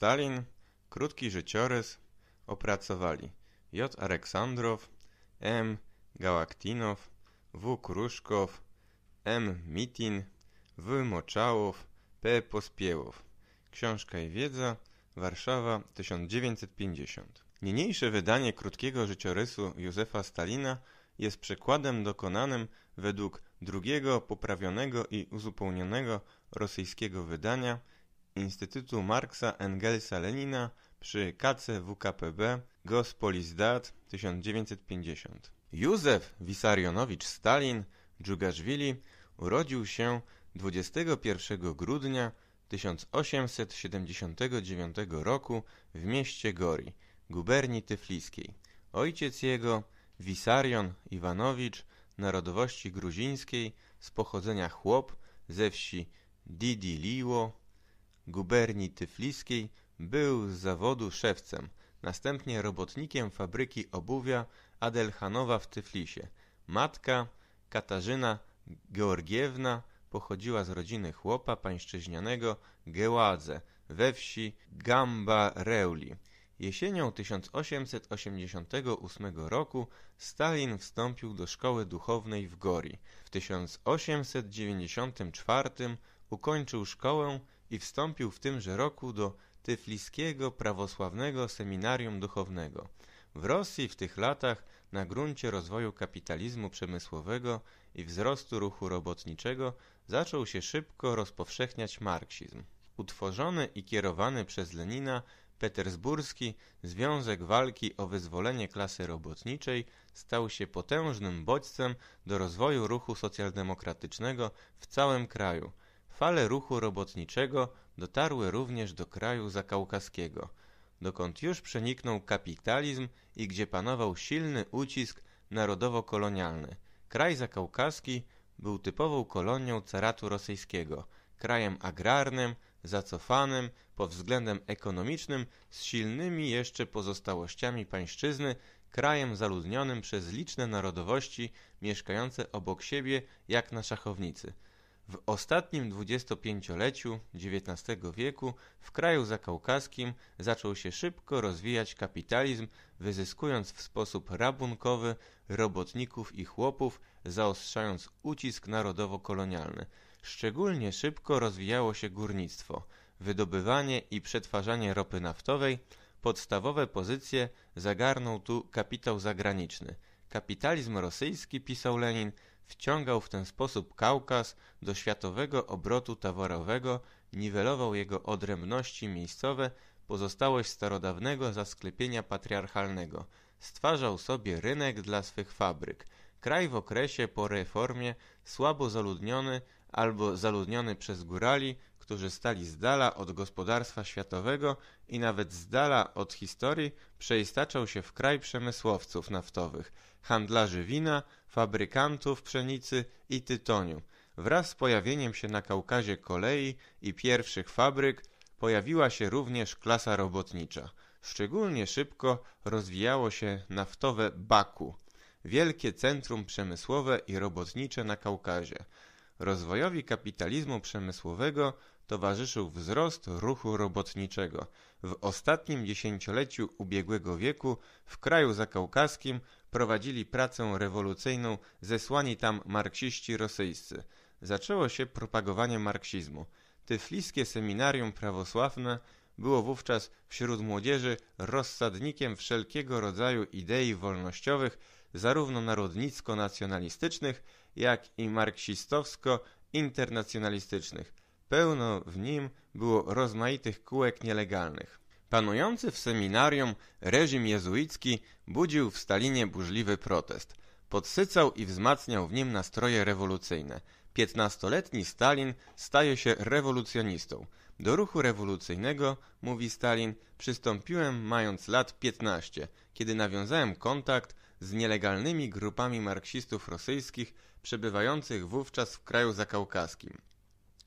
Stalin, krótki życiorys, opracowali J. Aleksandrow, M. Gałaktinow, W. Kruszkow, M. Mitin, W. Moczałow, P. Pospiełow. Książka i wiedza, Warszawa 1950. Niniejsze wydanie krótkiego życiorysu Józefa Stalina jest przekładem dokonanym według drugiego poprawionego i uzupełnionego rosyjskiego wydania Instytutu Marksa Engelsa Lenina przy KCWKPB Gospolizdat 1950. Józef Wisarionowicz Stalin Dżugaszwili urodził się 21 grudnia 1879 roku w mieście Gori, guberni tyfliskiej. Ojciec jego, Wisarion Iwanowicz, narodowości gruzińskiej, z pochodzenia chłop ze wsi Didiliło, guberni tyfliskiej, był z zawodu szewcem, następnie robotnikiem fabryki obuwia Adelchanowa w Tyflisie. Matka, Katarzyna Georgiewna, pochodziła z rodziny chłopa pańszczyźnianego Geładze we wsi Gamba Reuli. Jesienią 1888 roku Stalin wstąpił do szkoły duchownej w Gori. W 1894 ukończył szkołę i wstąpił w tymże roku do Tyfliskiego Prawosławnego Seminarium Duchownego. W Rosji w tych latach na gruncie rozwoju kapitalizmu przemysłowego i wzrostu ruchu robotniczego zaczął się szybko rozpowszechniać marksizm. Utworzony i kierowany przez Lenina Petersburski Związek Walki o Wyzwolenie Klasy Robotniczej stał się potężnym bodźcem do rozwoju ruchu socjaldemokratycznego w całym kraju. Fale ruchu robotniczego dotarły również do kraju zakaukaskiego, dokąd już przeniknął kapitalizm i gdzie panował silny ucisk narodowo-kolonialny. Kraj zakaukaski był typową kolonią caratu rosyjskiego, krajem agrarnym, zacofanym pod względem ekonomicznym, z silnymi jeszcze pozostałościami pańszczyzny, krajem zaludnionym przez liczne narodowości mieszkające obok siebie jak na szachownicy. W ostatnim dwudziestopięcioleciu XIX wieku w kraju zakaukaskim zaczął się szybko rozwijać kapitalizm, wyzyskując w sposób rabunkowy robotników i chłopów, zaostrzając ucisk narodowo-kolonialny. Szczególnie szybko rozwijało się górnictwo, wydobywanie i przetwarzanie ropy naftowej. Podstawowe pozycje zagarnął tu kapitał zagraniczny. Kapitalizm rosyjski, pisał Lenin, wciągał w ten sposób Kaukaz do światowego obrotu towarowego, niwelował jego odrębności miejscowe, pozostałość starodawnego zasklepienia patriarchalnego, stwarzał sobie rynek dla swych fabryk. Kraj w okresie po reformie, słabo zaludniony albo zaludniony przez górali, którzy stali z dala od gospodarstwa światowego i nawet z dala od historii, przeistaczał się w kraj przemysłowców naftowych, handlarzy wina, fabrykantów pszenicy i tytoniu. Wraz z pojawieniem się na Kaukazie kolei i pierwszych fabryk pojawiła się również klasa robotnicza. Szczególnie szybko rozwijało się naftowe Baku, wielkie centrum przemysłowe i robotnicze na Kaukazie. Rozwojowi kapitalizmu przemysłowego towarzyszył wzrost ruchu robotniczego. W ostatnim dziesięcioleciu ubiegłego wieku w kraju zakaukaskim prowadzili pracę rewolucyjną zesłani tam marksiści rosyjscy. Zaczęło się propagowanie marksizmu. Tyfliskie seminarium prawosławne było wówczas wśród młodzieży rozsadnikiem wszelkiego rodzaju idei wolnościowych, zarówno narodnicko-nacjonalistycznych, jak i marksistowsko-internacjonalistycznych. Pełno w nim było rozmaitych kółek nielegalnych. Panujący w seminarium reżim jezuicki budził w Stalinie burzliwy protest. Podsycał i wzmacniał w nim nastroje rewolucyjne. Piętnastoletni Stalin staje się rewolucjonistą. Do ruchu rewolucyjnego, mówi Stalin, przystąpiłem mając lat 15, kiedy nawiązałem kontakt z nielegalnymi grupami marksistów rosyjskich przebywających wówczas w kraju zakaukaskim.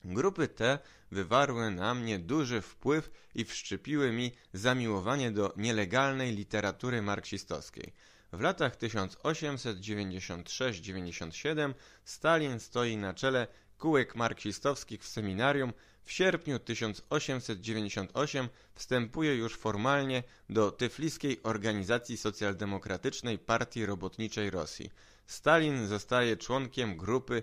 Grupy te wywarły na mnie duży wpływ i wszczepiły mi zamiłowanie do nielegalnej literatury marksistowskiej. W latach 1896-97 Stalin stoi na czele szkółek marksistowskich w seminarium, w sierpniu 1898 wstępuje już formalnie do Tyfliskiej Organizacji Socjaldemokratycznej Partii Robotniczej Rosji. Stalin zostaje członkiem grupy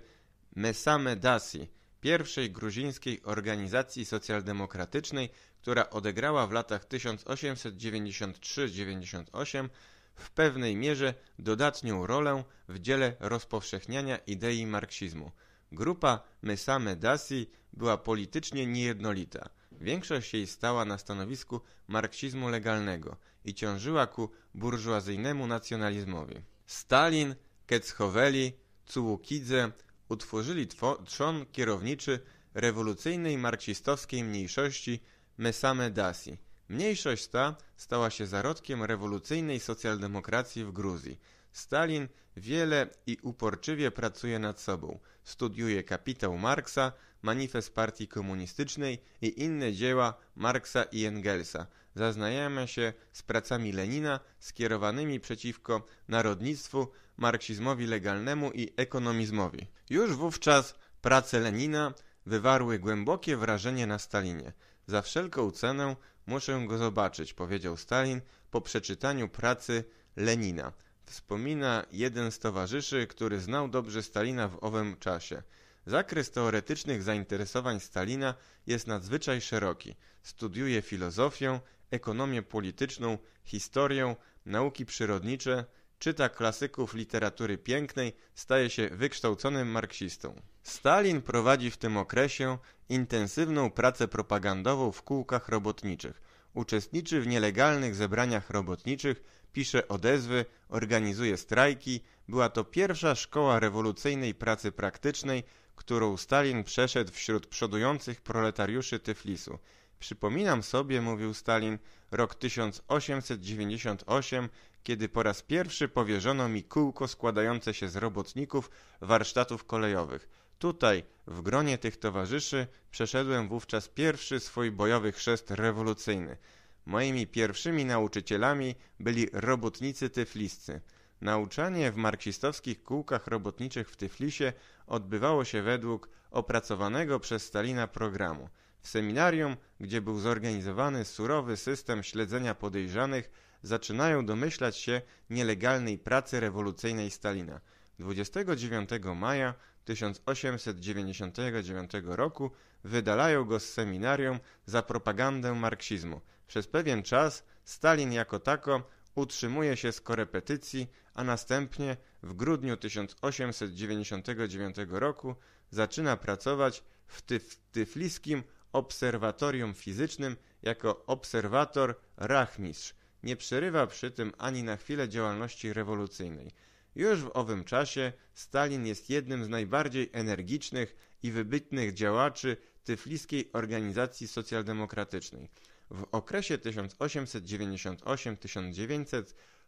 Mesame Dasi, pierwszej gruzińskiej organizacji socjaldemokratycznej, która odegrała w latach 1893-98 w pewnej mierze dodatnią rolę w dziele rozpowszechniania idei marksizmu. Grupa Mesame Dasi była politycznie niejednolita. Większość jej stała na stanowisku marksizmu legalnego i ciążyła ku burżuazyjnemu nacjonalizmowi. Stalin, Kecchoweli, Cułukidze utworzyli trzon kierowniczy rewolucyjnej marksistowskiej mniejszości Mesame Dasi. Mniejszość ta stała się zarodkiem rewolucyjnej socjaldemokracji w Gruzji. Stalin wiele i uporczywie pracuje nad sobą. Studiuje kapitał Marksa, manifest partii komunistycznej i inne dzieła Marksa i Engelsa. Zaznajamy się z pracami Lenina skierowanymi przeciwko narodnictwu, marksizmowi legalnemu i ekonomizmowi. Już wówczas prace Lenina wywarły głębokie wrażenie na Stalinie. Za wszelką cenę muszę go zobaczyć, powiedział Stalin po przeczytaniu pracy Lenina. Wspomina jeden z towarzyszy, który znał dobrze Stalina w owym czasie. Zakres teoretycznych zainteresowań Stalina jest nadzwyczaj szeroki. Studiuje filozofię, ekonomię polityczną, historię, nauki przyrodnicze, czyta klasyków literatury pięknej, staje się wykształconym marksistą. Stalin prowadzi w tym okresie intensywną pracę propagandową w kółkach robotniczych. Uczestniczy w nielegalnych zebraniach robotniczych, pisze odezwy, organizuje strajki. Była to pierwsza szkoła rewolucyjnej pracy praktycznej, którą Stalin przeszedł wśród przodujących proletariuszy Tyflisu. Przypominam sobie, mówił Stalin, rok 1898, kiedy po raz pierwszy powierzono mi kółko składające się z robotników warsztatów kolejowych. Tutaj, w gronie tych towarzyszy, przeszedłem wówczas pierwszy swój bojowy chrzest rewolucyjny. Moimi pierwszymi nauczycielami byli robotnicy tyfliscy. Nauczanie w marksistowskich kółkach robotniczych w Tyflisie odbywało się według opracowanego przez Stalina programu. W seminarium, gdzie był zorganizowany surowy system śledzenia podejrzanych, zaczynają domyślać się nielegalnej pracy rewolucyjnej Stalina. 29 maja 1899 roku wydalają go z seminarium za propagandę marksizmu. Przez pewien czas Stalin jako tako utrzymuje się z korepetycji, a następnie w grudniu 1899 roku zaczyna pracować w tyf tyfliskim obserwatorium fizycznym jako obserwator rachmistrz. Nie przerywa przy tym ani na chwilę działalności rewolucyjnej. Już w owym czasie Stalin jest jednym z najbardziej energicznych i wybitnych działaczy tyfliskiej organizacji socjaldemokratycznej. W okresie 1898-1900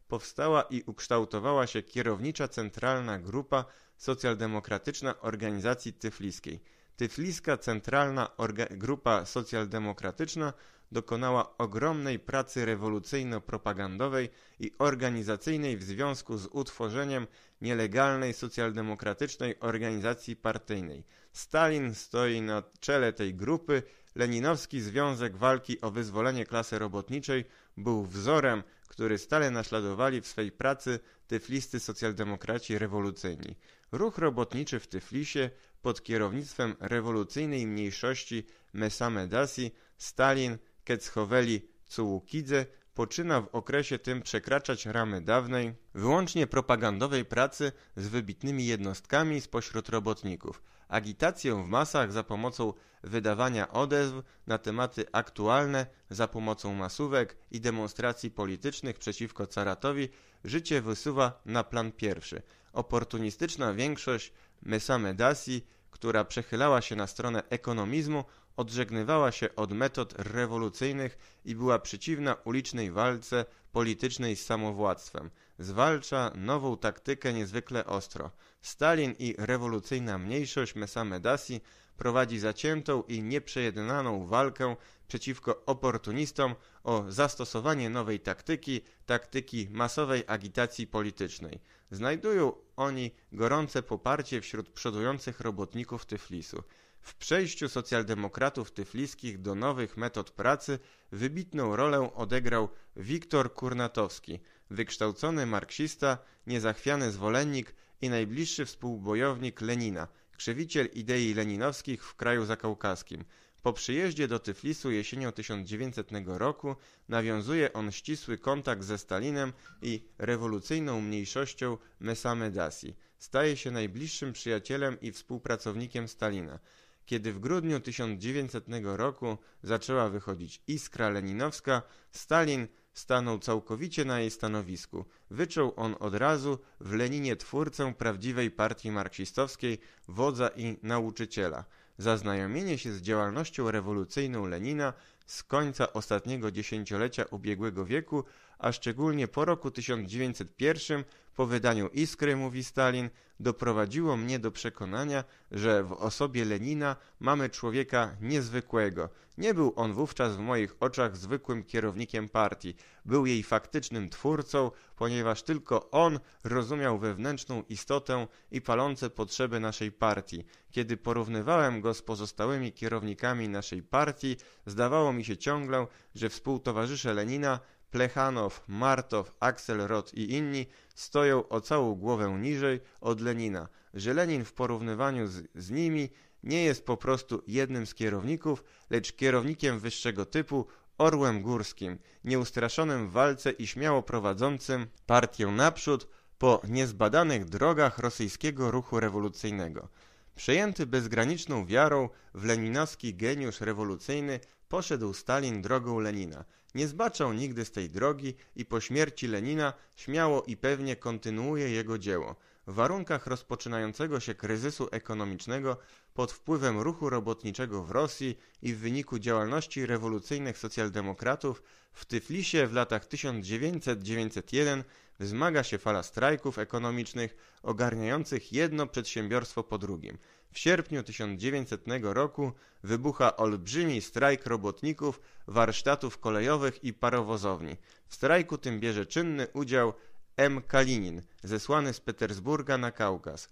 powstała i ukształtowała się kierownicza centralna grupa socjaldemokratyczna organizacji tyfliskiej. Tyfliska Centralna Orga Grupa Socjaldemokratyczna dokonała ogromnej pracy rewolucyjno-propagandowej i organizacyjnej w związku z utworzeniem nielegalnej socjaldemokratycznej organizacji partyjnej. Stalin stoi na czele tej grupy. Leninowski Związek Walki o Wyzwolenie Klasy Robotniczej był wzorem, który stale naśladowali w swej pracy tyflisty socjaldemokraci rewolucyjni. Ruch robotniczy w Tyflisie pod kierownictwem rewolucyjnej mniejszości Mesame Dasi, Stalin, Kecchoweli, Cułukidze poczyna w okresie tym przekraczać ramy dawnej, wyłącznie propagandowej pracy z wybitnymi jednostkami spośród robotników. Agitację w masach za pomocą wydawania odezw na tematy aktualne, za pomocą masówek i demonstracji politycznych przeciwko caratowi życie wysuwa na plan pierwszy. Oportunistyczna większość Mesame Dasi, która przechylała się na stronę ekonomizmu, odżegnywała się od metod rewolucyjnych i była przeciwna ulicznej walce politycznej z samowładztwem. Zwalcza nową taktykę niezwykle ostro. Stalin i rewolucyjna mniejszość Mesame Dasi prowadzi zaciętą i nieprzejednaną walkę przeciwko oportunistom o zastosowanie nowej taktyki, taktyki masowej agitacji politycznej. Znajdują oni gorące poparcie wśród przodujących robotników Tyflisu. W przejściu socjaldemokratów tyfliskich do nowych metod pracy wybitną rolę odegrał Wiktor Kurnatowski, wykształcony marksista, niezachwiany zwolennik i najbliższy współbojownik Lenina, krzewiciel idei leninowskich w kraju zakaukaskim. Po przyjeździe do Tyflisu jesienią 1900 roku nawiązuje on ścisły kontakt ze Stalinem i rewolucyjną mniejszością Mesamedasi. Staje się najbliższym przyjacielem i współpracownikiem Stalina. Kiedy w grudniu 1900 roku zaczęła wychodzić iskra leninowska, Stalin stanął całkowicie na jej stanowisku. Wyczuł on od razu w Leninie twórcę prawdziwej partii marksistowskiej, wodza i nauczyciela. Zaznajomienie się z działalnością rewolucyjną Lenina z końca ostatniego dziesięciolecia ubiegłego wieku, a szczególnie po roku 1901, po wydaniu Iskry, mówi Stalin, doprowadziło mnie do przekonania, że w osobie Lenina mamy człowieka niezwykłego. Nie był on wówczas w moich oczach zwykłym kierownikiem partii. Był jej faktycznym twórcą, ponieważ tylko on rozumiał wewnętrzną istotę i palące potrzeby naszej partii. Kiedy porównywałem go z pozostałymi kierownikami naszej partii, zdawało mi się ciągle, że współtowarzysze Lenina Plechanow, Martow, Axelrod i inni stoją o całą głowę niżej od Lenina, że Lenin w porównywaniu z, z nimi nie jest po prostu jednym z kierowników, lecz kierownikiem wyższego typu, orłem górskim, nieustraszonym w walce i śmiało prowadzącym partię naprzód po niezbadanych drogach rosyjskiego ruchu rewolucyjnego. Przejęty bezgraniczną wiarą w leninowski geniusz rewolucyjny, poszedł Stalin drogą Lenina. Nie zbaczał nigdy z tej drogi i po śmierci Lenina śmiało i pewnie kontynuuje jego dzieło. W warunkach rozpoczynającego się kryzysu ekonomicznego pod wpływem ruchu robotniczego w Rosji i w wyniku działalności rewolucyjnych socjaldemokratów w Tyflisie w latach 1900-1901 wzmaga się fala strajków ekonomicznych ogarniających jedno przedsiębiorstwo po drugim. W sierpniu 1900 roku wybucha olbrzymi strajk robotników warsztatów kolejowych i parowozowni. W strajku tym bierze czynny udział M. Kalinin, zesłany z Petersburga na Kaukaz.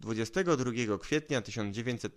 22 kwietnia 1900,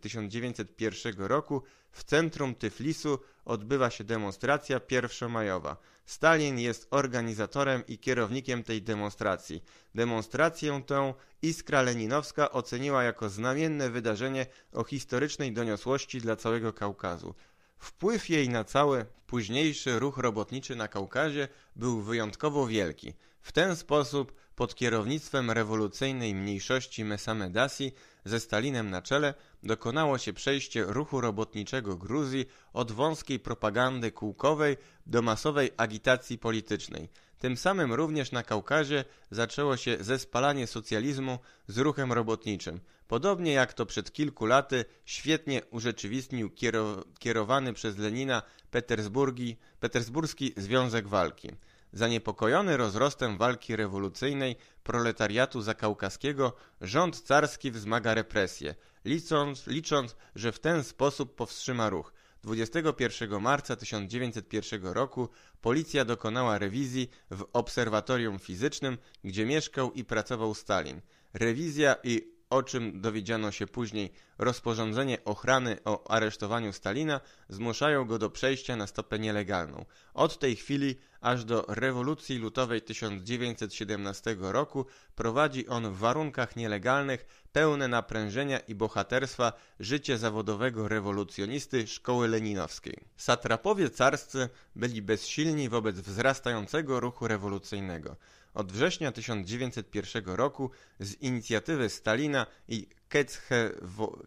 1901 roku w centrum Tyflisu odbywa się demonstracja pierwszomajowa. Stalin jest organizatorem i kierownikiem tej demonstracji. Demonstrację tę Iskra Leninowska oceniła jako znamienne wydarzenie o historycznej doniosłości dla całego Kaukazu. Wpływ jej na cały późniejszy ruch robotniczy na Kaukazie był wyjątkowo wielki. W ten sposób pod kierownictwem rewolucyjnej mniejszości Mesamedasi ze Stalinem na czele dokonało się przejście ruchu robotniczego Gruzji od wąskiej propagandy kółkowej do masowej agitacji politycznej. Tym samym również na Kaukazie zaczęło się zespalanie socjalizmu z ruchem robotniczym. Podobnie jak to przed kilku laty świetnie urzeczywistnił kierowany przez Lenina Petersburski Związek Walki. Zaniepokojony rozrostem walki rewolucyjnej proletariatu zakaukaskiego, rząd carski wzmaga represje, licząc, licząc, że w ten sposób powstrzyma ruch. 21 marca 1901 roku policja dokonała rewizji w obserwatorium fizycznym, gdzie mieszkał i pracował Stalin. Rewizja i o czym dowiedziano się później, rozporządzenie ochrany o aresztowaniu Stalina zmuszają go do przejścia na stopę nielegalną. Od tej chwili aż do rewolucji lutowej 1917 roku prowadzi on w warunkach nielegalnych pełne naprężenia i bohaterstwa życie zawodowego rewolucjonisty szkoły leninowskiej. Satrapowie carscy byli bezsilni wobec wzrastającego ruchu rewolucyjnego. Od września 1901 roku z inicjatywy Stalina i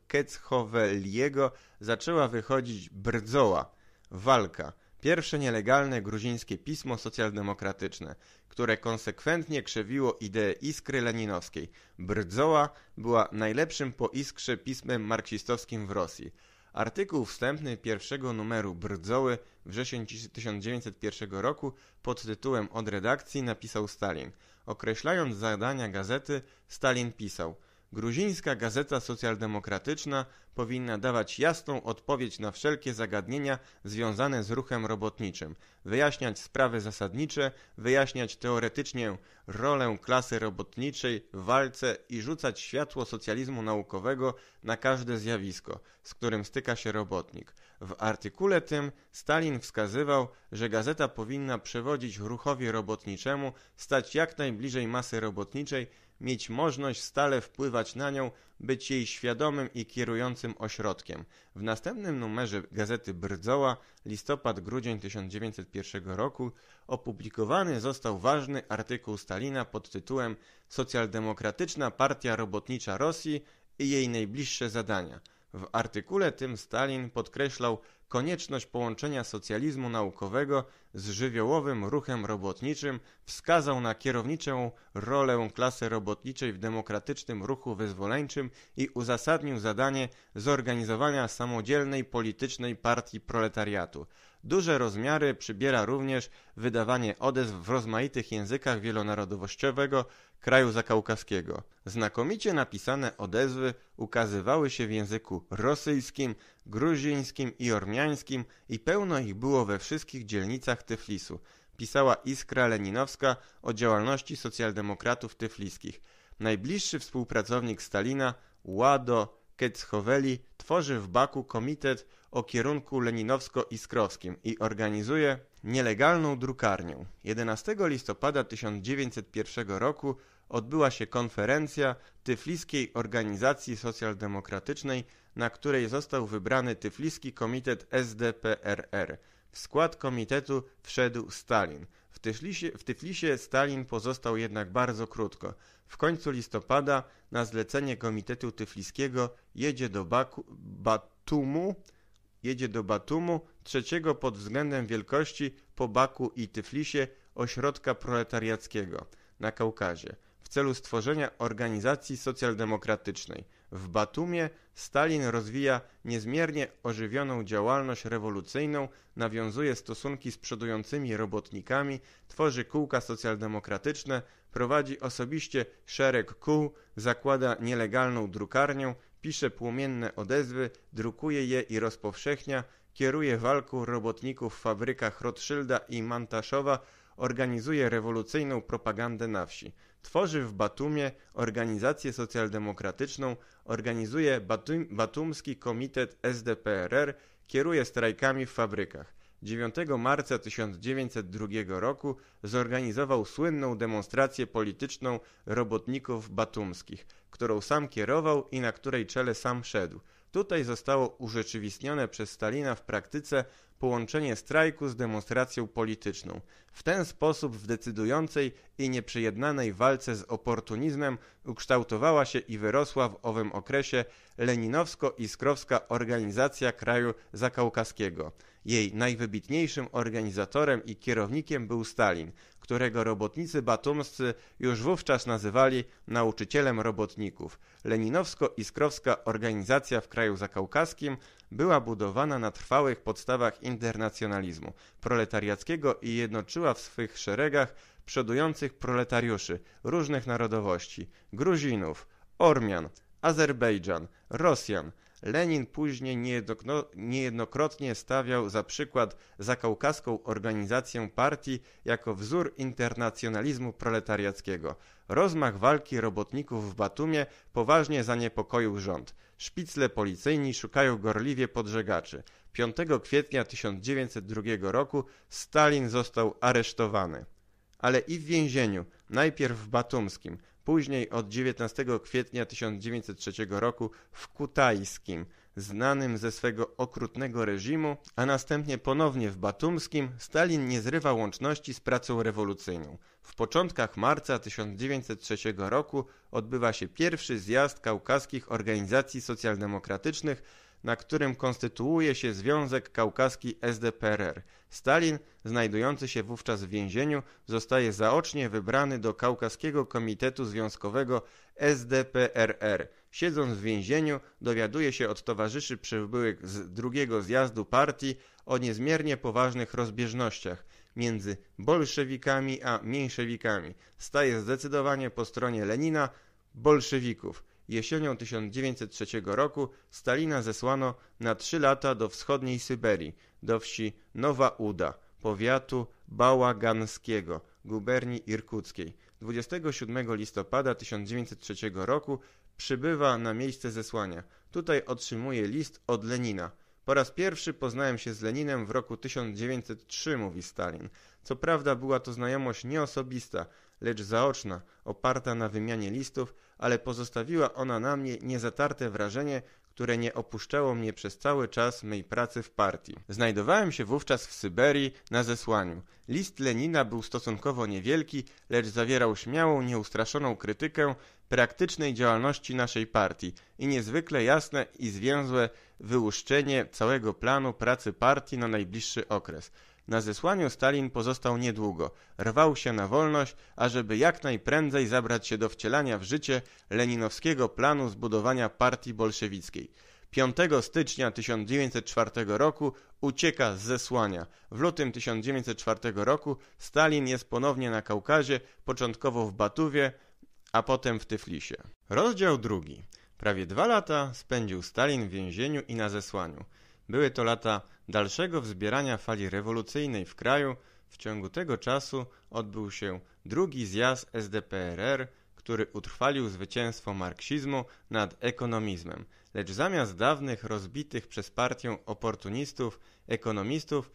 Kecchoweliego zaczęła wychodzić Brdzoła, walka, pierwsze nielegalne gruzińskie pismo socjaldemokratyczne, które konsekwentnie krzewiło ideę iskry leninowskiej. Brdzoła była najlepszym po iskrze pismem marksistowskim w Rosji. Artykuł wstępny pierwszego numeru Brdzoły wrzesień 1901 roku pod tytułem Od redakcji napisał Stalin. Określając zadania gazety, Stalin pisał Gruzińska Gazeta Socjaldemokratyczna powinna dawać jasną odpowiedź na wszelkie zagadnienia związane z ruchem robotniczym, wyjaśniać sprawy zasadnicze, wyjaśniać teoretycznie rolę klasy robotniczej w walce i rzucać światło socjalizmu naukowego na każde zjawisko, z którym styka się robotnik. W artykule tym Stalin wskazywał, że gazeta powinna przewodzić ruchowi robotniczemu, stać jak najbliżej masy robotniczej, mieć możliwość stale wpływać na nią, być jej świadomym i kierującym ośrodkiem. W następnym numerze gazety Brdzoła, listopad-grudzień 1901 roku, opublikowany został ważny artykuł Stalina pod tytułem Socjaldemokratyczna Partia Robotnicza Rosji i jej najbliższe zadania. W artykule tym Stalin podkreślał konieczność połączenia socjalizmu naukowego z żywiołowym ruchem robotniczym, wskazał na kierowniczą rolę klasy robotniczej w demokratycznym ruchu wyzwoleńczym i uzasadnił zadanie zorganizowania samodzielnej politycznej partii proletariatu. Duże rozmiary przybiera również wydawanie odezw w rozmaitych językach wielonarodowościowego kraju zakaukaskiego. Znakomicie napisane odezwy ukazywały się w języku rosyjskim, gruzińskim i ormiańskim i pełno ich było we wszystkich dzielnicach Tyflisu. Pisała Iskra Leninowska o działalności socjaldemokratów tyfliskich. Najbliższy współpracownik Stalina, Łado Kecchoweli, tworzy w Baku komitet o kierunku leninowsko-iskrowskim i organizuje nielegalną drukarnię. 11 listopada 1901 roku odbyła się konferencja Tyfliskiej Organizacji Socjaldemokratycznej, na której został wybrany Tyfliski Komitet SDPRR. W skład komitetu wszedł Stalin. W Tyflisie, w Tyflisie Stalin pozostał jednak bardzo krótko. W końcu listopada na zlecenie Komitetu Tyfliskiego jedzie do Baku, Batumu, jedzie do Batumu, trzeciego pod względem wielkości po Baku i Tyflisie ośrodka proletariackiego na Kaukazie w celu stworzenia organizacji socjaldemokratycznej. W Batumie Stalin rozwija niezmiernie ożywioną działalność rewolucyjną, nawiązuje stosunki z przodującymi robotnikami, tworzy kółka socjaldemokratyczne, prowadzi osobiście szereg kół, zakłada nielegalną drukarnię, pisze płomienne odezwy, drukuje je i rozpowszechnia, kieruje walką robotników w fabrykach Rothschilda i Mantaszowa, organizuje rewolucyjną propagandę na wsi. Tworzy w Batumie organizację socjaldemokratyczną, organizuje Batum, Batumski Komitet SDPRR, kieruje strajkami w fabrykach. 9 marca 1902 roku zorganizował słynną demonstrację polityczną robotników batumskich, którą sam kierował i na której czele sam szedł. Tutaj zostało urzeczywistnione przez Stalina w praktyce połączenie strajku z demonstracją polityczną. W ten sposób w decydującej i nieprzyjednanej walce z oportunizmem ukształtowała się i wyrosła w owym okresie leninowsko-iskrowska organizacja kraju zakaukaskiego. Jej najwybitniejszym organizatorem i kierownikiem był Stalin, którego robotnicy batumscy już wówczas nazywali nauczycielem robotników. Leninowsko-iskrowska organizacja w kraju zakaukaskim była budowana na trwałych podstawach internacjonalizmu proletariackiego i jednoczyła w swych szeregach przodujących proletariuszy różnych narodowości Gruzinów, Ormian, Azerbejdżan, Rosjan, Lenin później niejednokrotnie stawiał za przykład zakaukaską organizację partii jako wzór internacjonalizmu proletariackiego. Rozmach walki robotników w Batumie poważnie zaniepokoił rząd. Szpicle policyjni szukają gorliwie podżegaczy. 5 kwietnia 1902 roku Stalin został aresztowany. Ale i w więzieniu, najpierw w Batumskim, Później od 19 kwietnia 1903 roku w Kutajskim, znanym ze swego okrutnego reżimu, a następnie ponownie w Batumskim, Stalin nie zrywa łączności z pracą rewolucyjną. W początkach marca 1903 roku odbywa się pierwszy zjazd kaukaskich organizacji socjaldemokratycznych, na którym konstytuuje się Związek Kaukaski SDPRR. Stalin, znajdujący się wówczas w więzieniu, zostaje zaocznie wybrany do Kaukaskiego Komitetu Związkowego SDPRR. Siedząc w więzieniu, dowiaduje się od towarzyszy przybyłych z drugiego zjazdu partii o niezmiernie poważnych rozbieżnościach między bolszewikami a mniejszewikami. Staje zdecydowanie po stronie Lenina, bolszewików jesienią 1903 roku Stalina zesłano na trzy lata do wschodniej Syberii, do wsi Nowa Uda, powiatu bałaganskiego, guberni irkuckiej. 27 listopada 1903 roku przybywa na miejsce zesłania. Tutaj otrzymuje list od Lenina. Po raz pierwszy poznałem się z Leninem w roku 1903, mówi Stalin. Co prawda była to znajomość nieosobista, lecz zaoczna, oparta na wymianie listów, ale pozostawiła ona na mnie niezatarte wrażenie, które nie opuszczało mnie przez cały czas mej pracy w partii. Znajdowałem się wówczas w Syberii na zesłaniu. List Lenina był stosunkowo niewielki, lecz zawierał śmiałą, nieustraszoną krytykę praktycznej działalności naszej partii i niezwykle jasne i zwięzłe wyłuszczenie całego planu pracy partii na najbliższy okres. Na zesłaniu Stalin pozostał niedługo. Rwał się na wolność, ażeby jak najprędzej zabrać się do wcielania w życie leninowskiego planu zbudowania partii bolszewickiej. 5 stycznia 1904 roku ucieka z zesłania. W lutym 1904 roku Stalin jest ponownie na Kaukazie, początkowo w Batuwie, a potem w Tyflisie. Rozdział drugi. Prawie dwa lata spędził Stalin w więzieniu i na zesłaniu. Były to lata dalszego wzbierania fali rewolucyjnej w kraju. W ciągu tego czasu odbył się drugi zjazd SDPRR, który utrwalił zwycięstwo marksizmu nad ekonomizmem. Lecz zamiast dawnych rozbitych przez partię oportunistów, ekonomistów,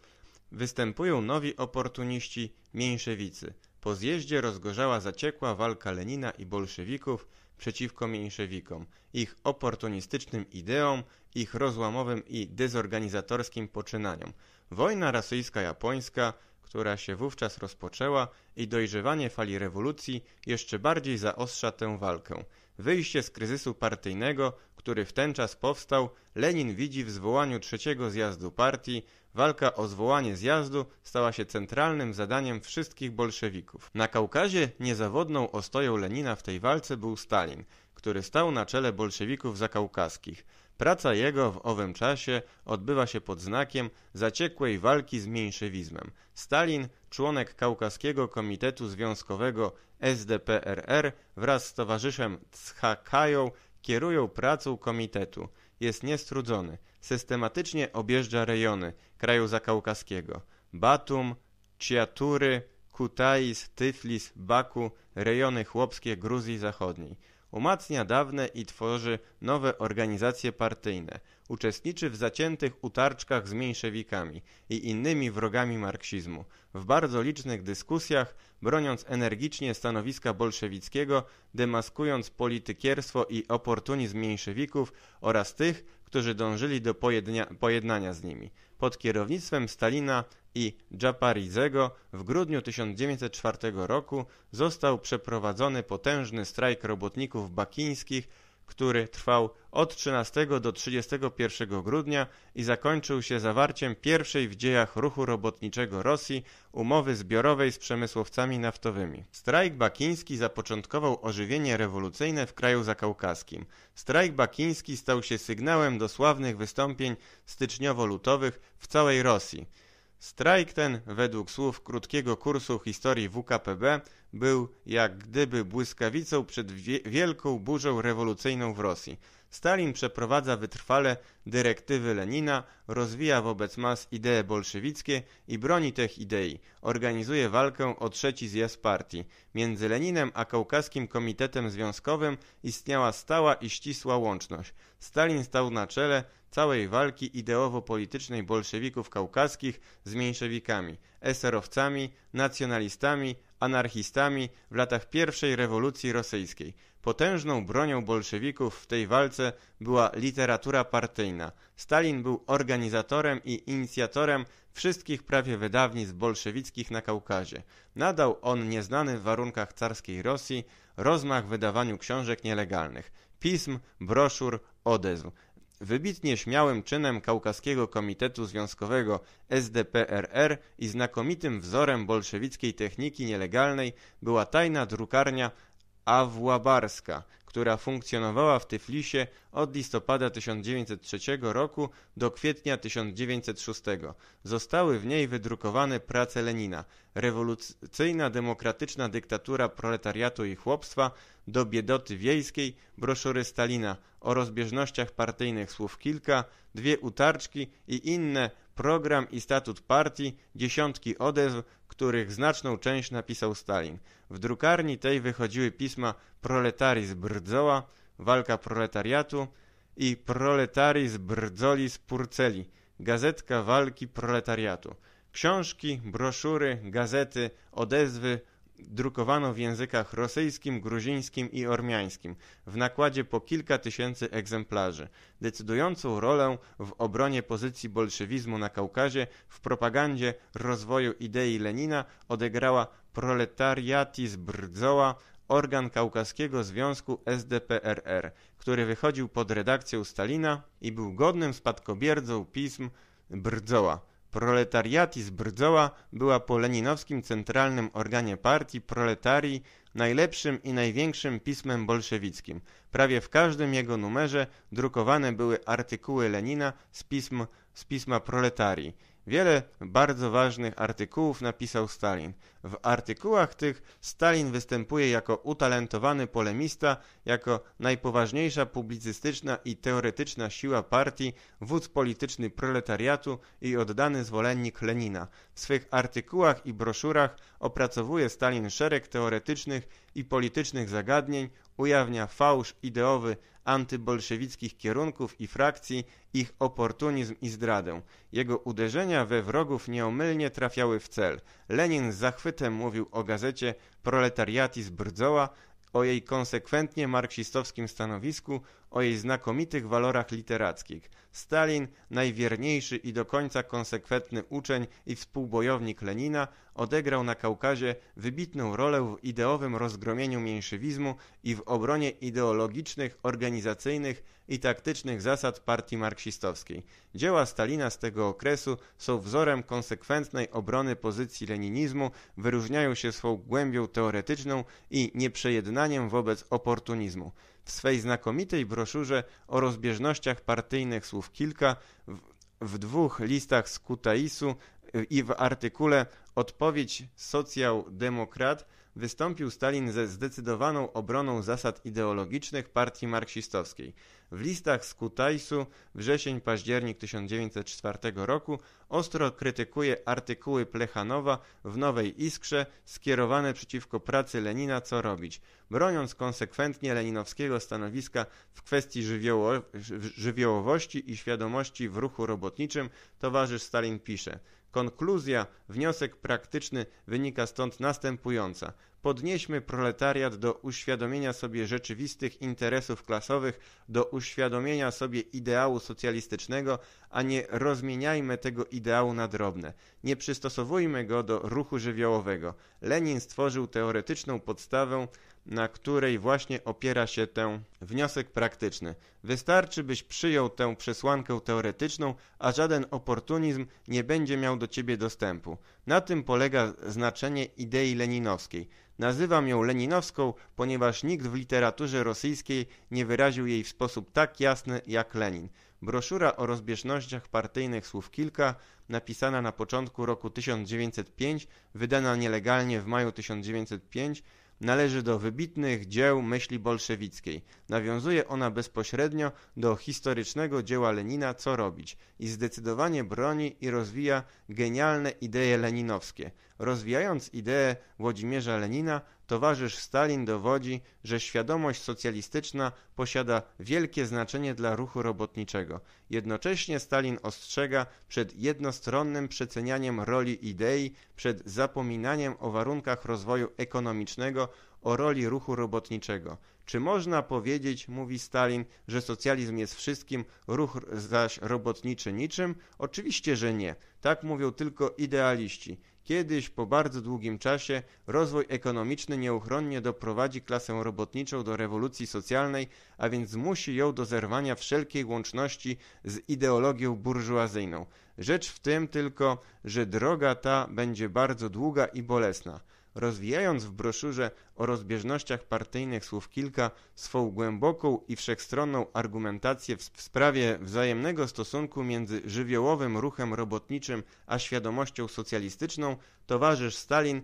występują nowi oportuniści, mieńszewicy. Po zjeździe rozgorzała zaciekła walka Lenina i bolszewików przeciwko mieńszewikom, ich oportunistycznym ideom, ich rozłamowym i dezorganizatorskim poczynaniom. Wojna rosyjska-japońska, która się wówczas rozpoczęła i dojrzewanie fali rewolucji jeszcze bardziej zaostrza tę walkę. Wyjście z kryzysu partyjnego, który w ten czas powstał, Lenin widzi w zwołaniu trzeciego zjazdu partii. Walka o zwołanie zjazdu stała się centralnym zadaniem wszystkich bolszewików. Na Kaukazie niezawodną ostoją Lenina w tej walce był Stalin, który stał na czele bolszewików zakaukaskich. Praca jego w owym czasie odbywa się pod znakiem zaciekłej walki z mniejszewizmem. Stalin, członek Kaukaskiego Komitetu Związkowego SDPRR wraz z towarzyszem Tschakają kierują pracą komitetu. Jest niestrudzony. Systematycznie objeżdża rejony kraju zakaukaskiego. Batum, Ciatury, Kutais, Tyflis, Baku, rejony chłopskie Gruzji Zachodniej umacnia dawne i tworzy nowe organizacje partyjne, uczestniczy w zaciętych utarczkach z mniejszewikami i innymi wrogami marksizmu, w bardzo licznych dyskusjach, broniąc energicznie stanowiska bolszewickiego, demaskując politykierstwo i oportunizm mniejszewików oraz tych, którzy dążyli do pojednania z nimi. Pod kierownictwem Stalina i Dżaparizego w grudniu 1904 roku został przeprowadzony potężny strajk robotników bakińskich, który trwał od 13 do 31 grudnia i zakończył się zawarciem pierwszej w dziejach ruchu robotniczego Rosji umowy zbiorowej z przemysłowcami naftowymi. Strajk bakiński zapoczątkował ożywienie rewolucyjne w kraju zakaukaskim. Strajk bakiński stał się sygnałem do sławnych wystąpień styczniowo-lutowych w całej Rosji. Strajk ten, według słów krótkiego kursu historii WKPB, był jak gdyby błyskawicą przed wielką burzą rewolucyjną w Rosji. Stalin przeprowadza wytrwale dyrektywy Lenina, rozwija wobec mas idee bolszewickie i broni tych idei. Organizuje walkę o trzeci zjazd partii. Między Leninem a Kaukaskim Komitetem Związkowym istniała stała i ścisła łączność. Stalin stał na czele całej walki ideowo-politycznej bolszewików kaukaskich z mniejszewikami, eserowcami, nacjonalistami, anarchistami w latach pierwszej rewolucji rosyjskiej. Potężną bronią bolszewików w tej walce była literatura partyjna. Stalin był organizatorem i inicjatorem wszystkich prawie wydawnictw bolszewickich na Kaukazie. Nadał on nieznany w warunkach carskiej Rosji rozmach wydawaniu książek nielegalnych, pism, broszur, odezw. Wybitnie śmiałym czynem Kaukaskiego Komitetu Związkowego SDPRR i znakomitym wzorem bolszewickiej techniki nielegalnej była tajna drukarnia Awłabarska, która funkcjonowała w Tyflisie od listopada 1903 roku do kwietnia 1906. Zostały w niej wydrukowane prace Lenina, rewolucyjna demokratyczna dyktatura proletariatu i chłopstwa, do biedoty wiejskiej, broszury Stalina o rozbieżnościach partyjnych słów kilka, dwie utarczki i inne, program i statut partii, dziesiątki odezw, których znaczną część napisał Stalin. W drukarni tej wychodziły pisma Proletaris Brdzoła, Walka proletariatu i Proletaris Brdzolis Purceli, Gazetka Walki Proletariatu. Książki, broszury, gazety, odezwy, drukowano w językach rosyjskim, gruzińskim i ormiańskim, w nakładzie po kilka tysięcy egzemplarzy. Decydującą rolę w obronie pozycji bolszewizmu na Kaukazie, w propagandzie rozwoju idei Lenina odegrała Proletariatis Brdzoła, organ Kaukaskiego Związku SDPRR, który wychodził pod redakcją Stalina i był godnym spadkobiercą pism Brdzoła. Proletariatis Brdzoła była po leninowskim centralnym organie partii proletarii najlepszym i największym pismem bolszewickim. Prawie w każdym jego numerze drukowane były artykuły Lenina z, pism, z pisma proletarii. Wiele bardzo ważnych artykułów napisał Stalin. W artykułach tych Stalin występuje jako utalentowany polemista, jako najpoważniejsza publicystyczna i teoretyczna siła partii, wódz polityczny proletariatu i oddany zwolennik Lenina. W swych artykułach i broszurach opracowuje Stalin szereg teoretycznych i politycznych zagadnień, ujawnia fałsz ideowy antybolszewickich kierunków i frakcji, ich oportunizm i zdradę. Jego uderzenia we wrogów nieomylnie trafiały w cel. Lenin z zachwytem mówił o gazecie Proletariatis Brdzoła, o jej konsekwentnie marksistowskim stanowisku, o jej znakomitych walorach literackich. Stalin, najwierniejszy i do końca konsekwentny uczeń i współbojownik Lenina, odegrał na Kaukazie wybitną rolę w ideowym rozgromieniu mniejszywizmu i w obronie ideologicznych, organizacyjnych i taktycznych zasad partii marksistowskiej. Dzieła Stalina z tego okresu są wzorem konsekwentnej obrony pozycji leninizmu, wyróżniają się swą głębią teoretyczną i nieprzejednaniem wobec oportunizmu. W swej znakomitej broszurze o rozbieżnościach partyjnych słów kilka, w, w dwóch listach z Kutaisu i w artykule Odpowiedź socjaldemokrat wystąpił Stalin ze zdecydowaną obroną zasad ideologicznych partii marksistowskiej. W listach z Kutajsu wrzesień-październik 1904 roku ostro krytykuje artykuły Plechanowa w Nowej Iskrze skierowane przeciwko pracy Lenina Co robić, broniąc konsekwentnie leninowskiego stanowiska w kwestii żywioło żywiołowości i świadomości w ruchu robotniczym, towarzysz Stalin pisze – Konkluzja, wniosek praktyczny wynika stąd następująca. Podnieśmy proletariat do uświadomienia sobie rzeczywistych interesów klasowych, do uświadomienia sobie ideału socjalistycznego, a nie rozmieniajmy tego ideału na drobne. Nie przystosowujmy go do ruchu żywiołowego. Lenin stworzył teoretyczną podstawę na której właśnie opiera się ten wniosek praktyczny. Wystarczy, byś przyjął tę przesłankę teoretyczną, a żaden oportunizm nie będzie miał do ciebie dostępu. Na tym polega znaczenie idei leninowskiej. Nazywam ją leninowską, ponieważ nikt w literaturze rosyjskiej nie wyraził jej w sposób tak jasny jak Lenin. Broszura o rozbieżnościach partyjnych słów kilka, napisana na początku roku 1905, wydana nielegalnie w maju 1905, należy do wybitnych dzieł myśli bolszewickiej. Nawiązuje ona bezpośrednio do historycznego dzieła Lenina Co robić i zdecydowanie broni i rozwija genialne idee leninowskie. Rozwijając ideę Włodzimierza Lenina, towarzysz Stalin dowodzi, że świadomość socjalistyczna posiada wielkie znaczenie dla ruchu robotniczego. Jednocześnie Stalin ostrzega przed jednostronnym przecenianiem roli idei, przed zapominaniem o warunkach rozwoju ekonomicznego, o roli ruchu robotniczego. Czy można powiedzieć, mówi Stalin, że socjalizm jest wszystkim, ruch zaś robotniczy niczym? Oczywiście, że nie. Tak mówią tylko idealiści. Kiedyś, po bardzo długim czasie, rozwój ekonomiczny nieuchronnie doprowadzi klasę robotniczą do rewolucji socjalnej, a więc zmusi ją do zerwania wszelkiej łączności z ideologią burżuazyjną. Rzecz w tym tylko, że droga ta będzie bardzo długa i bolesna. Rozwijając w broszurze o rozbieżnościach partyjnych słów kilka swą głęboką i wszechstronną argumentację w sprawie wzajemnego stosunku między żywiołowym ruchem robotniczym a świadomością socjalistyczną, towarzysz Stalin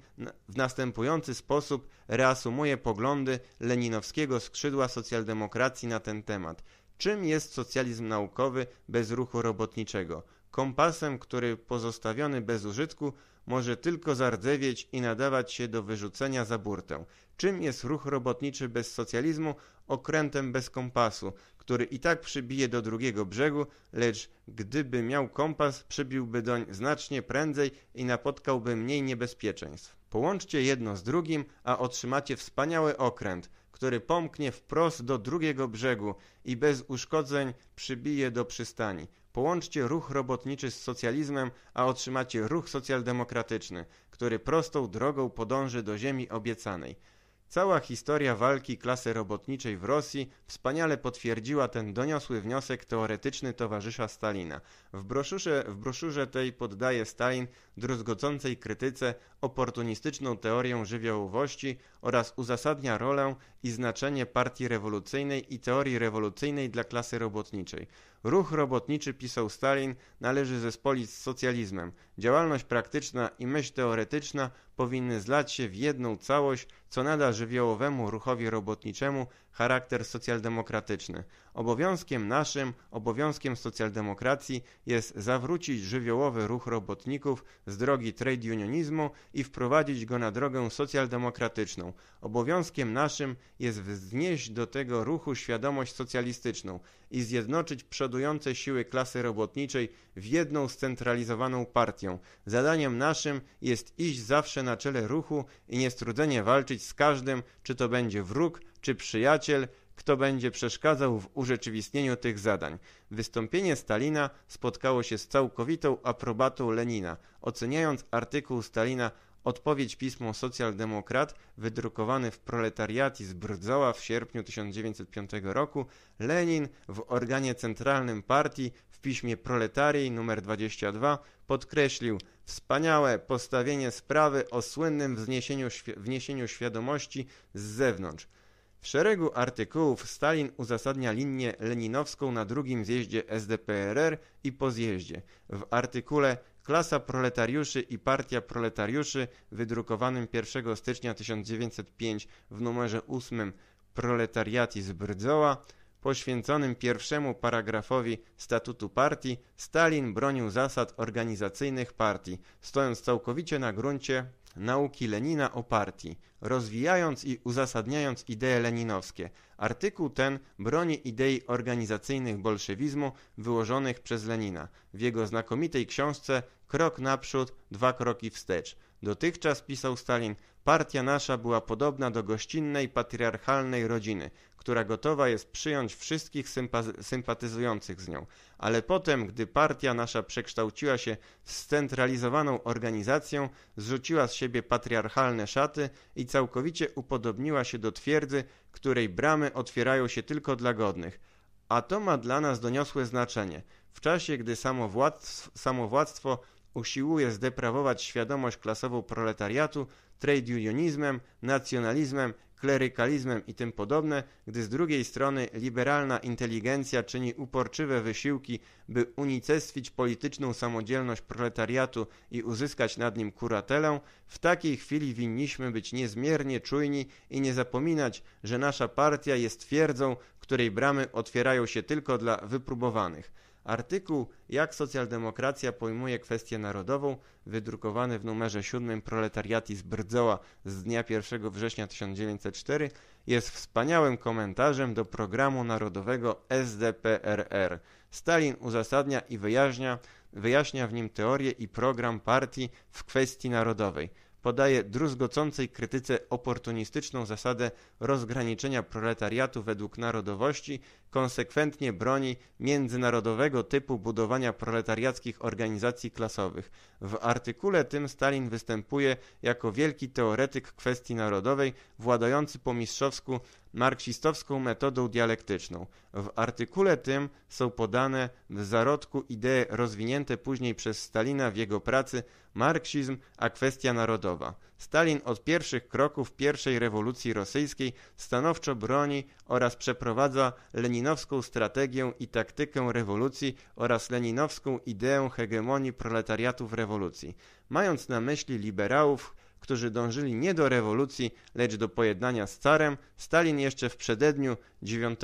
w następujący sposób reasumuje poglądy leninowskiego skrzydła socjaldemokracji na ten temat. Czym jest socjalizm naukowy bez ruchu robotniczego? Kompasem, który pozostawiony bez użytku może tylko zardzewieć i nadawać się do wyrzucenia za burtę. Czym jest ruch robotniczy bez socjalizmu? Okrętem bez kompasu, który i tak przybije do drugiego brzegu, lecz gdyby miał kompas, przybiłby doń znacznie prędzej i napotkałby mniej niebezpieczeństw. Połączcie jedno z drugim, a otrzymacie wspaniały okręt, który pomknie wprost do drugiego brzegu i bez uszkodzeń przybije do przystani. Połączcie ruch robotniczy z socjalizmem, a otrzymacie ruch socjaldemokratyczny, który prostą drogą podąży do ziemi obiecanej. Cała historia walki klasy robotniczej w Rosji wspaniale potwierdziła ten doniosły wniosek teoretyczny towarzysza Stalina. W broszurze, w broszurze tej poddaje Stalin druzgocącej krytyce oportunistyczną teorię żywiołowości oraz uzasadnia rolę i znaczenie partii rewolucyjnej i teorii rewolucyjnej dla klasy robotniczej. Ruch robotniczy, pisał Stalin, należy zespolić z socjalizmem. Działalność praktyczna i myśl teoretyczna powinny zlać się w jedną całość, co nada żywiołowemu ruchowi robotniczemu charakter socjaldemokratyczny. Obowiązkiem naszym, obowiązkiem socjaldemokracji jest zawrócić żywiołowy ruch robotników z drogi trade unionizmu i wprowadzić go na drogę socjaldemokratyczną. Obowiązkiem naszym jest wznieść do tego ruchu świadomość socjalistyczną i zjednoczyć siły klasy robotniczej w jedną scentralizowaną partią. Zadaniem naszym jest iść zawsze na czele ruchu i niestrudzenie walczyć z każdym, czy to będzie wróg, czy przyjaciel, kto będzie przeszkadzał w urzeczywistnieniu tych zadań. Wystąpienie Stalina spotkało się z całkowitą aprobatą Lenina. Oceniając artykuł Stalina Odpowiedź pismo Socjaldemokrat, wydrukowany w proletariacie z Brdzoła w sierpniu 1905 roku, Lenin w organie centralnym partii w piśmie Proletarii nr 22 podkreślił wspaniałe postawienie sprawy o słynnym wzniesieniu, wniesieniu świadomości z zewnątrz. W szeregu artykułów Stalin uzasadnia linię leninowską na drugim zjeździe SDPRR i po zjeździe. W artykule Klasa proletariuszy i Partia proletariuszy wydrukowanym 1 stycznia 1905 w numerze 8 Proletariati z Brdzoła poświęconym pierwszemu paragrafowi statutu partii, Stalin bronił zasad organizacyjnych partii, stojąc całkowicie na gruncie nauki Lenina o partii, rozwijając i uzasadniając idee leninowskie. Artykuł ten broni idei organizacyjnych bolszewizmu wyłożonych przez Lenina w jego znakomitej książce Krok naprzód, dwa kroki wstecz. Dotychczas, pisał Stalin, partia nasza była podobna do gościnnej, patriarchalnej rodziny, która gotowa jest przyjąć wszystkich sympatyzujących z nią. Ale potem, gdy partia nasza przekształciła się w scentralizowaną organizację, zrzuciła z siebie patriarchalne szaty i całkowicie upodobniła się do twierdzy, której bramy otwierają się tylko dla godnych. A to ma dla nas doniosłe znaczenie. W czasie, gdy samowładztwo, samowładztwo usiłuje zdeprawować świadomość klasową proletariatu trade unionizmem, nacjonalizmem, klerykalizmem i tym podobne, gdy z drugiej strony liberalna inteligencja czyni uporczywe wysiłki, by unicestwić polityczną samodzielność proletariatu i uzyskać nad nim kuratelę, w takiej chwili winniśmy być niezmiernie czujni i nie zapominać, że nasza partia jest twierdzą, której bramy otwierają się tylko dla wypróbowanych. Artykuł Jak socjaldemokracja pojmuje kwestię narodową, wydrukowany w numerze 7 Proletariati z Brdzoła z dnia 1 września 1904, jest wspaniałym komentarzem do programu narodowego SDPRR. Stalin uzasadnia i wyjaśnia, wyjaśnia w nim teorię i program partii w kwestii narodowej podaje druzgocącej krytyce oportunistyczną zasadę rozgraniczenia proletariatu według narodowości, konsekwentnie broni międzynarodowego typu budowania proletariackich organizacji klasowych. W artykule tym Stalin występuje jako wielki teoretyk kwestii narodowej, władający po mistrzowsku marksistowską metodą dialektyczną. W artykule tym są podane w zarodku idee rozwinięte później przez Stalina w jego pracy Marksizm a kwestia narodowa. Stalin od pierwszych kroków pierwszej rewolucji rosyjskiej stanowczo broni oraz przeprowadza leninowską strategię i taktykę rewolucji oraz leninowską ideę hegemonii proletariatu w rewolucji. Mając na myśli liberałów, którzy dążyli nie do rewolucji, lecz do pojednania z carem, Stalin jeszcze w przededniu 9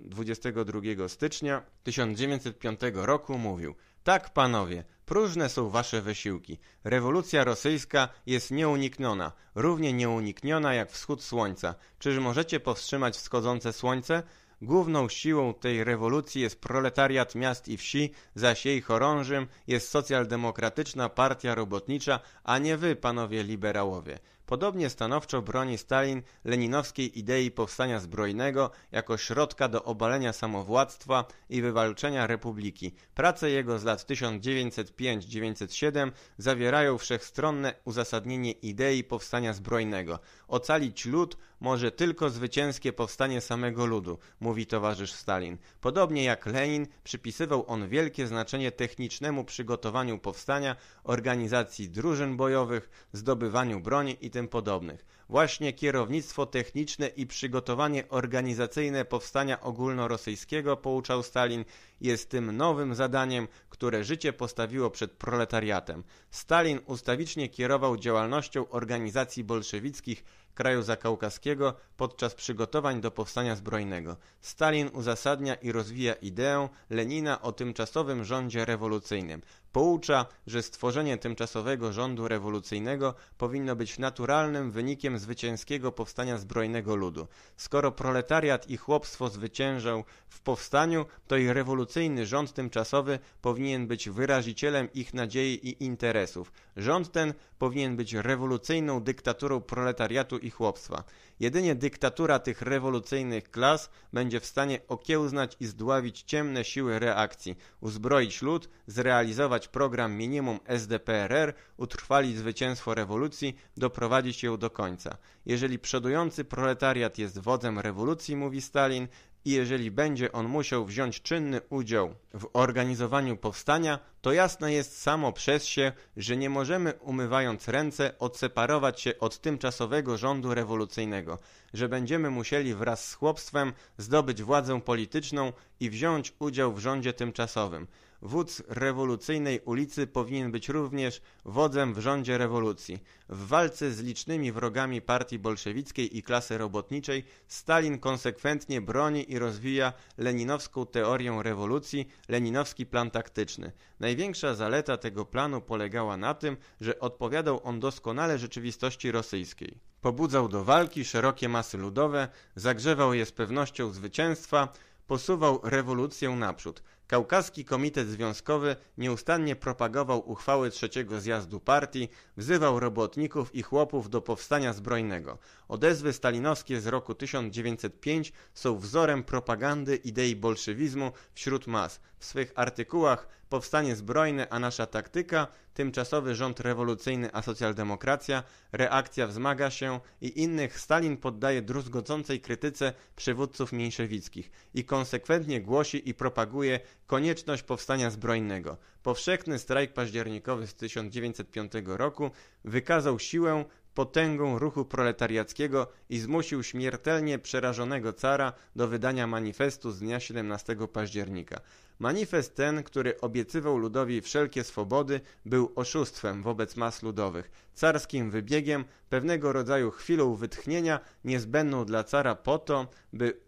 22 stycznia 1905 roku mówił Tak, panowie, próżne są wasze wysiłki. Rewolucja rosyjska jest nieunikniona, równie nieunikniona jak wschód słońca. Czyż możecie powstrzymać wschodzące słońce? Główną siłą tej rewolucji jest proletariat miast i wsi, zaś jej chorążym jest socjaldemokratyczna partia robotnicza, a nie wy, panowie liberałowie. Podobnie stanowczo broni Stalin leninowskiej idei powstania zbrojnego jako środka do obalenia samowładztwa i wywalczenia republiki. Prace jego z lat 1905-1907 zawierają wszechstronne uzasadnienie idei powstania zbrojnego. Ocalić lud może tylko zwycięskie powstanie samego ludu, mówi towarzysz Stalin. Podobnie jak Lenin, przypisywał on wielkie znaczenie technicznemu przygotowaniu powstania, organizacji drużyn bojowych, zdobywaniu broni i tym podobnych. Właśnie kierownictwo techniczne i przygotowanie organizacyjne powstania ogólnorosyjskiego, pouczał Stalin, jest tym nowym zadaniem, które życie postawiło przed proletariatem. Stalin ustawicznie kierował działalnością organizacji bolszewickich kraju zakaukaskiego podczas przygotowań do powstania zbrojnego. Stalin uzasadnia i rozwija ideę Lenina o tymczasowym rządzie rewolucyjnym. Poucza, że stworzenie tymczasowego rządu rewolucyjnego powinno być naturalnym wynikiem zwycięskiego powstania zbrojnego ludu. Skoro proletariat i chłopstwo zwyciężał w powstaniu, to i rewolucyjny rząd tymczasowy powinien być wyrazicielem ich nadziei i interesów. Rząd ten powinien być rewolucyjną dyktaturą proletariatu i chłopstwa. Jedynie dyktatura tych rewolucyjnych klas będzie w stanie okiełznać i zdławić ciemne siły reakcji, uzbroić lud, zrealizować program minimum SDPRR, utrwalić zwycięstwo rewolucji, doprowadzić ją do końca. Jeżeli przodujący proletariat jest wodzem rewolucji, mówi Stalin, i jeżeli będzie on musiał wziąć czynny udział w organizowaniu powstania, to jasne jest samo przez się, że nie możemy umywając ręce odseparować się od tymczasowego rządu rewolucyjnego, że będziemy musieli wraz z chłopstwem zdobyć władzę polityczną i wziąć udział w rządzie tymczasowym. Wódz rewolucyjnej ulicy powinien być również wodzem w rządzie rewolucji. W walce z licznymi wrogami partii bolszewickiej i klasy robotniczej Stalin konsekwentnie broni i rozwija leninowską teorię rewolucji, leninowski plan taktyczny. Największa zaleta tego planu polegała na tym, że odpowiadał on doskonale rzeczywistości rosyjskiej. Pobudzał do walki szerokie masy ludowe, zagrzewał je z pewnością zwycięstwa, posuwał rewolucję naprzód. Kaukaski Komitet Związkowy nieustannie propagował uchwały trzeciego zjazdu partii, wzywał robotników i chłopów do powstania zbrojnego. Odezwy stalinowskie z roku 1905 są wzorem propagandy idei bolszewizmu wśród mas. W swych artykułach Powstanie zbrojne, a nasza taktyka, tymczasowy rząd rewolucyjny, a socjaldemokracja, reakcja wzmaga się i innych Stalin poddaje druzgocącej krytyce przywódców mniejszewickich i konsekwentnie głosi i propaguje konieczność powstania zbrojnego. Powszechny strajk październikowy z 1905 roku wykazał siłę, potęgą ruchu proletariackiego i zmusił śmiertelnie przerażonego cara do wydania manifestu z dnia 17 października. Manifest ten, który obiecywał ludowi wszelkie swobody, był oszustwem wobec mas ludowych, carskim wybiegiem, pewnego rodzaju chwilą wytchnienia, niezbędną dla cara po to, by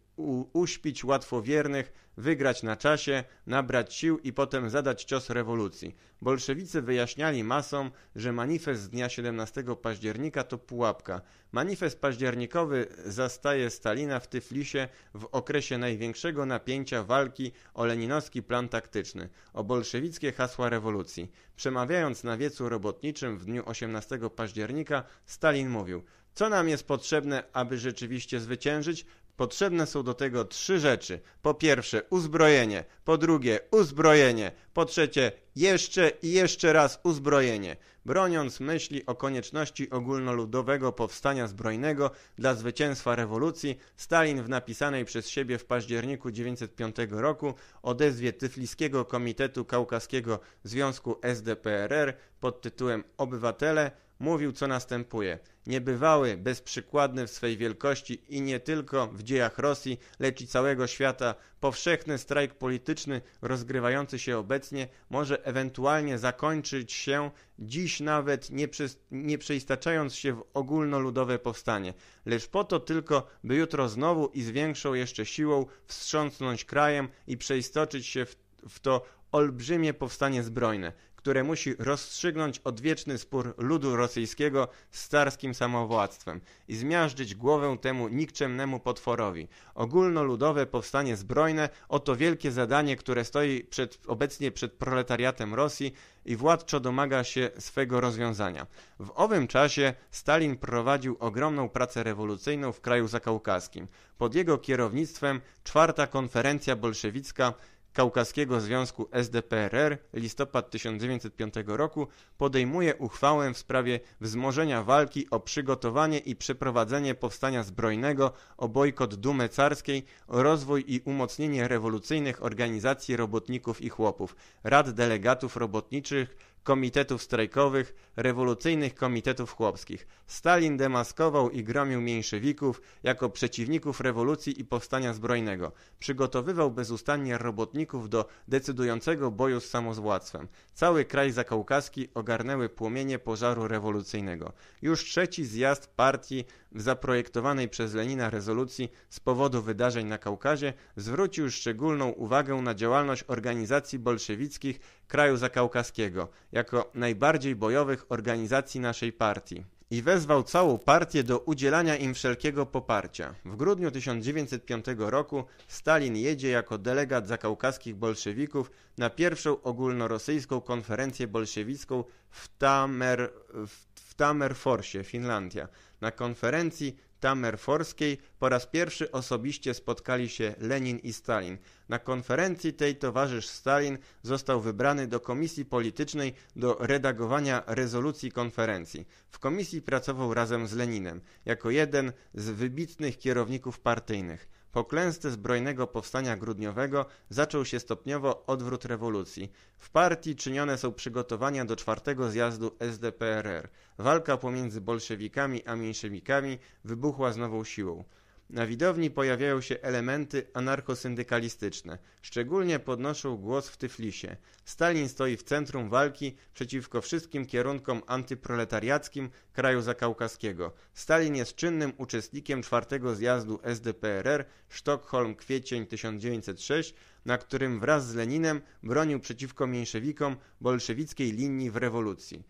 uśpić łatwowiernych, wygrać na czasie, nabrać sił i potem zadać cios rewolucji. Bolszewicy wyjaśniali masom, że manifest z dnia 17 października to pułapka. Manifest październikowy zastaje Stalina w Tyflisie w okresie największego napięcia walki o leninowski plan taktyczny, o bolszewickie hasła rewolucji. Przemawiając na wiecu robotniczym w dniu 18 października, Stalin mówił – co nam jest potrzebne, aby rzeczywiście zwyciężyć? Potrzebne są do tego trzy rzeczy. Po pierwsze uzbrojenie, po drugie uzbrojenie, po trzecie jeszcze i jeszcze raz uzbrojenie. Broniąc myśli o konieczności ogólnoludowego powstania zbrojnego dla zwycięstwa rewolucji, Stalin w napisanej przez siebie w październiku 1905 roku odezwie Tyfliskiego Komitetu Kaukaskiego Związku SDPRR pod tytułem Obywatele mówił co następuje. Niebywały, bezprzykładny w swej wielkości i nie tylko w dziejach Rosji, lecz i całego świata, powszechny strajk polityczny rozgrywający się obecnie może ewentualnie zakończyć się dziś nawet nie, nie przeistaczając się w ogólnoludowe powstanie, lecz po to tylko, by jutro znowu i z większą jeszcze siłą wstrząsnąć krajem i przeistoczyć się w, w to olbrzymie powstanie zbrojne, które musi rozstrzygnąć odwieczny spór ludu rosyjskiego z carskim samowładztwem i zmiażdżyć głowę temu nikczemnemu potworowi. Ogólnoludowe powstanie zbrojne oto wielkie zadanie, które stoi przed, obecnie przed proletariatem Rosji i władczo domaga się swego rozwiązania. W owym czasie Stalin prowadził ogromną pracę rewolucyjną w kraju zakaukaskim. Pod jego kierownictwem czwarta konferencja bolszewicka Kaukaskiego Związku SDPRR listopad 1905 roku podejmuje uchwałę w sprawie wzmożenia walki o przygotowanie i przeprowadzenie powstania zbrojnego, o bojkot Dumy Carskiej, o rozwój i umocnienie rewolucyjnych organizacji robotników i chłopów, rad delegatów robotniczych, komitetów strajkowych, rewolucyjnych komitetów chłopskich. Stalin demaskował i gromił mniejszewików jako przeciwników rewolucji i powstania zbrojnego. Przygotowywał bezustannie robotników do decydującego boju z samozwładztwem. Cały kraj zakaukaski ogarnęły płomienie pożaru rewolucyjnego. Już trzeci zjazd partii w zaprojektowanej przez Lenina rezolucji z powodu wydarzeń na Kaukazie zwrócił szczególną uwagę na działalność organizacji bolszewickich kraju zakaukaskiego jako najbardziej bojowych organizacji naszej partii i wezwał całą partię do udzielania im wszelkiego poparcia. W grudniu 1905 roku Stalin jedzie jako delegat zakaukaskich bolszewików na pierwszą ogólnorosyjską konferencję bolszewicką w, Tamer, w Tamerforsie, Finlandia. Na konferencji Tamerforskiej po raz pierwszy osobiście spotkali się Lenin i Stalin. Na konferencji tej towarzysz Stalin został wybrany do komisji politycznej do redagowania rezolucji konferencji. W komisji pracował razem z Leninem, jako jeden z wybitnych kierowników partyjnych. Po klęsce zbrojnego powstania grudniowego zaczął się stopniowo odwrót rewolucji. W partii czynione są przygotowania do czwartego zjazdu SDPRR. Walka pomiędzy bolszewikami a mniejszewikami wybuchła z nową siłą. Na widowni pojawiają się elementy anarchosyndykalistyczne. Szczególnie podnoszą głos w Tyflisie. Stalin stoi w centrum walki przeciwko wszystkim kierunkom antyproletariackim kraju zakaukaskiego. Stalin jest czynnym uczestnikiem czwartego zjazdu SDPRR Sztokholm kwiecień 1906, na którym wraz z Leninem bronił przeciwko mniejszewikom bolszewickiej linii w rewolucji.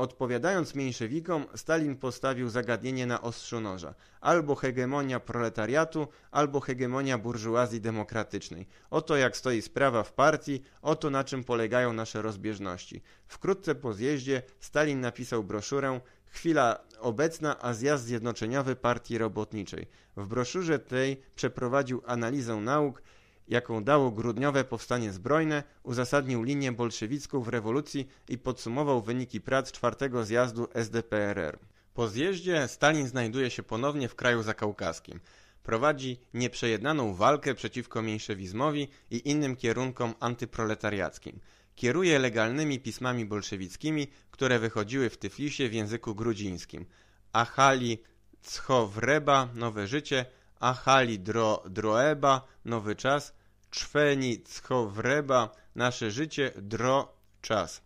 Odpowiadając mniejszewikom, Stalin postawił zagadnienie na ostrzu noża. Albo hegemonia proletariatu, albo hegemonia burżuazji demokratycznej. Oto jak stoi sprawa w partii, oto na czym polegają nasze rozbieżności. Wkrótce po zjeździe Stalin napisał broszurę Chwila obecna, a zjazd zjednoczeniowy Partii Robotniczej. W broszurze tej przeprowadził analizę nauk, jaką dało grudniowe powstanie zbrojne, uzasadnił linię bolszewicką w rewolucji i podsumował wyniki prac czwartego zjazdu SDPRR. Po zjeździe Stalin znajduje się ponownie w kraju zakaukaskim. Prowadzi nieprzejednaną walkę przeciwko mniejszewizmowi i innym kierunkom antyproletariackim. Kieruje legalnymi pismami bolszewickimi, które wychodziły w Tyflisie w języku grudzińskim. Achali Cchowreba, Nowe Życie, Achali Dro, Droeba, Nowy Czas, czweni wreba nasze życie dro czas.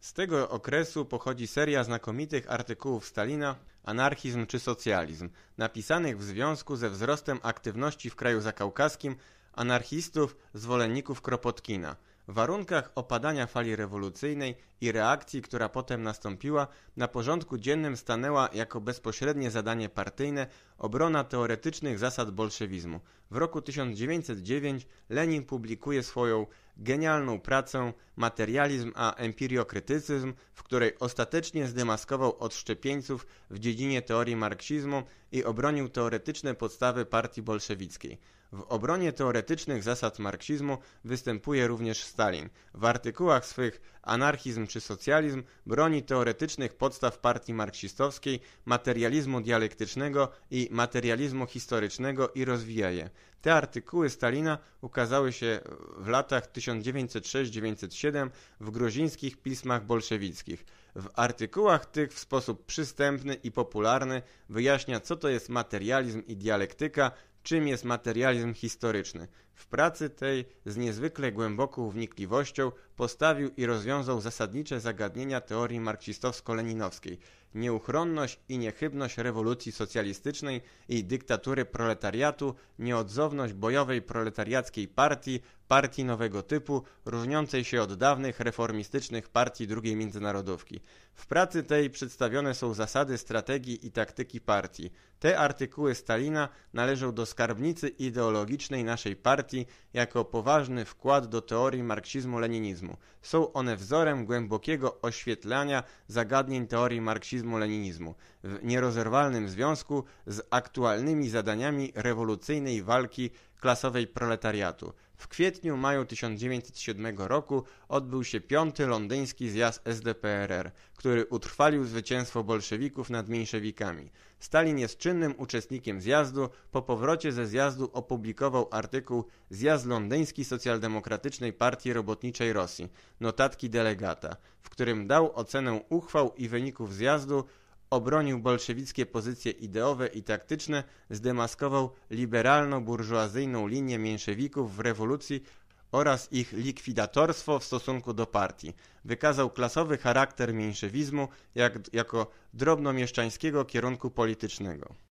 Z tego okresu pochodzi seria znakomitych artykułów Stalina Anarchizm czy socjalizm, napisanych w związku ze wzrostem aktywności w kraju zakaukaskim anarchistów, zwolenników Kropotkina – warunkach opadania fali rewolucyjnej i reakcji, która potem nastąpiła, na porządku dziennym stanęła jako bezpośrednie zadanie partyjne obrona teoretycznych zasad bolszewizmu. W roku 1909 Lenin publikuje swoją genialną pracę Materializm a empiriokrytycyzm, w której ostatecznie zdemaskował odszczepieńców w dziedzinie teorii marksizmu i obronił teoretyczne podstawy partii bolszewickiej. W obronie teoretycznych zasad marksizmu występuje również Stalin. W artykułach swych Anarchizm czy socjalizm broni teoretycznych podstaw partii marksistowskiej, materializmu dialektycznego i materializmu historycznego i rozwija je. Te artykuły Stalina ukazały się w latach 1906-1907 w gruzińskich pismach bolszewickich. W artykułach tych w sposób przystępny i popularny wyjaśnia, co to jest materializm i dialektyka, czym jest materializm historyczny. W pracy tej z niezwykle głęboką wnikliwością postawił i rozwiązał zasadnicze zagadnienia teorii marksistowsko-leninowskiej, nieuchronność i niechybność rewolucji socjalistycznej i dyktatury proletariatu, nieodzowność bojowej proletariackiej partii, partii nowego typu, różniącej się od dawnych reformistycznych partii II międzynarodówki. W pracy tej przedstawione są zasady strategii i taktyki partii. Te artykuły Stalina należą do skarbnicy ideologicznej naszej partii jako poważny wkład do teorii marksizmu-leninizmu. Są one wzorem głębokiego oświetlania zagadnień teorii marksizmu-leninizmu w nierozerwalnym związku z aktualnymi zadaniami rewolucyjnej walki klasowej proletariatu. W kwietniu-maju 1907 roku odbył się piąty londyński zjazd SDPRR, który utrwalił zwycięstwo bolszewików nad mniejszewikami. Stalin jest czynnym uczestnikiem zjazdu. Po powrocie ze zjazdu opublikował artykuł Zjazd londyński Socjaldemokratycznej Partii Robotniczej Rosji, notatki delegata, w którym dał ocenę uchwał i wyników zjazdu, obronił bolszewickie pozycje ideowe i taktyczne, zdemaskował liberalno-burżuazyjną linię mniejszewików w rewolucji oraz ich likwidatorstwo w stosunku do partii. Wykazał klasowy charakter mniejszewizmu jak, jako drobnomieszczańskiego kierunku politycznego.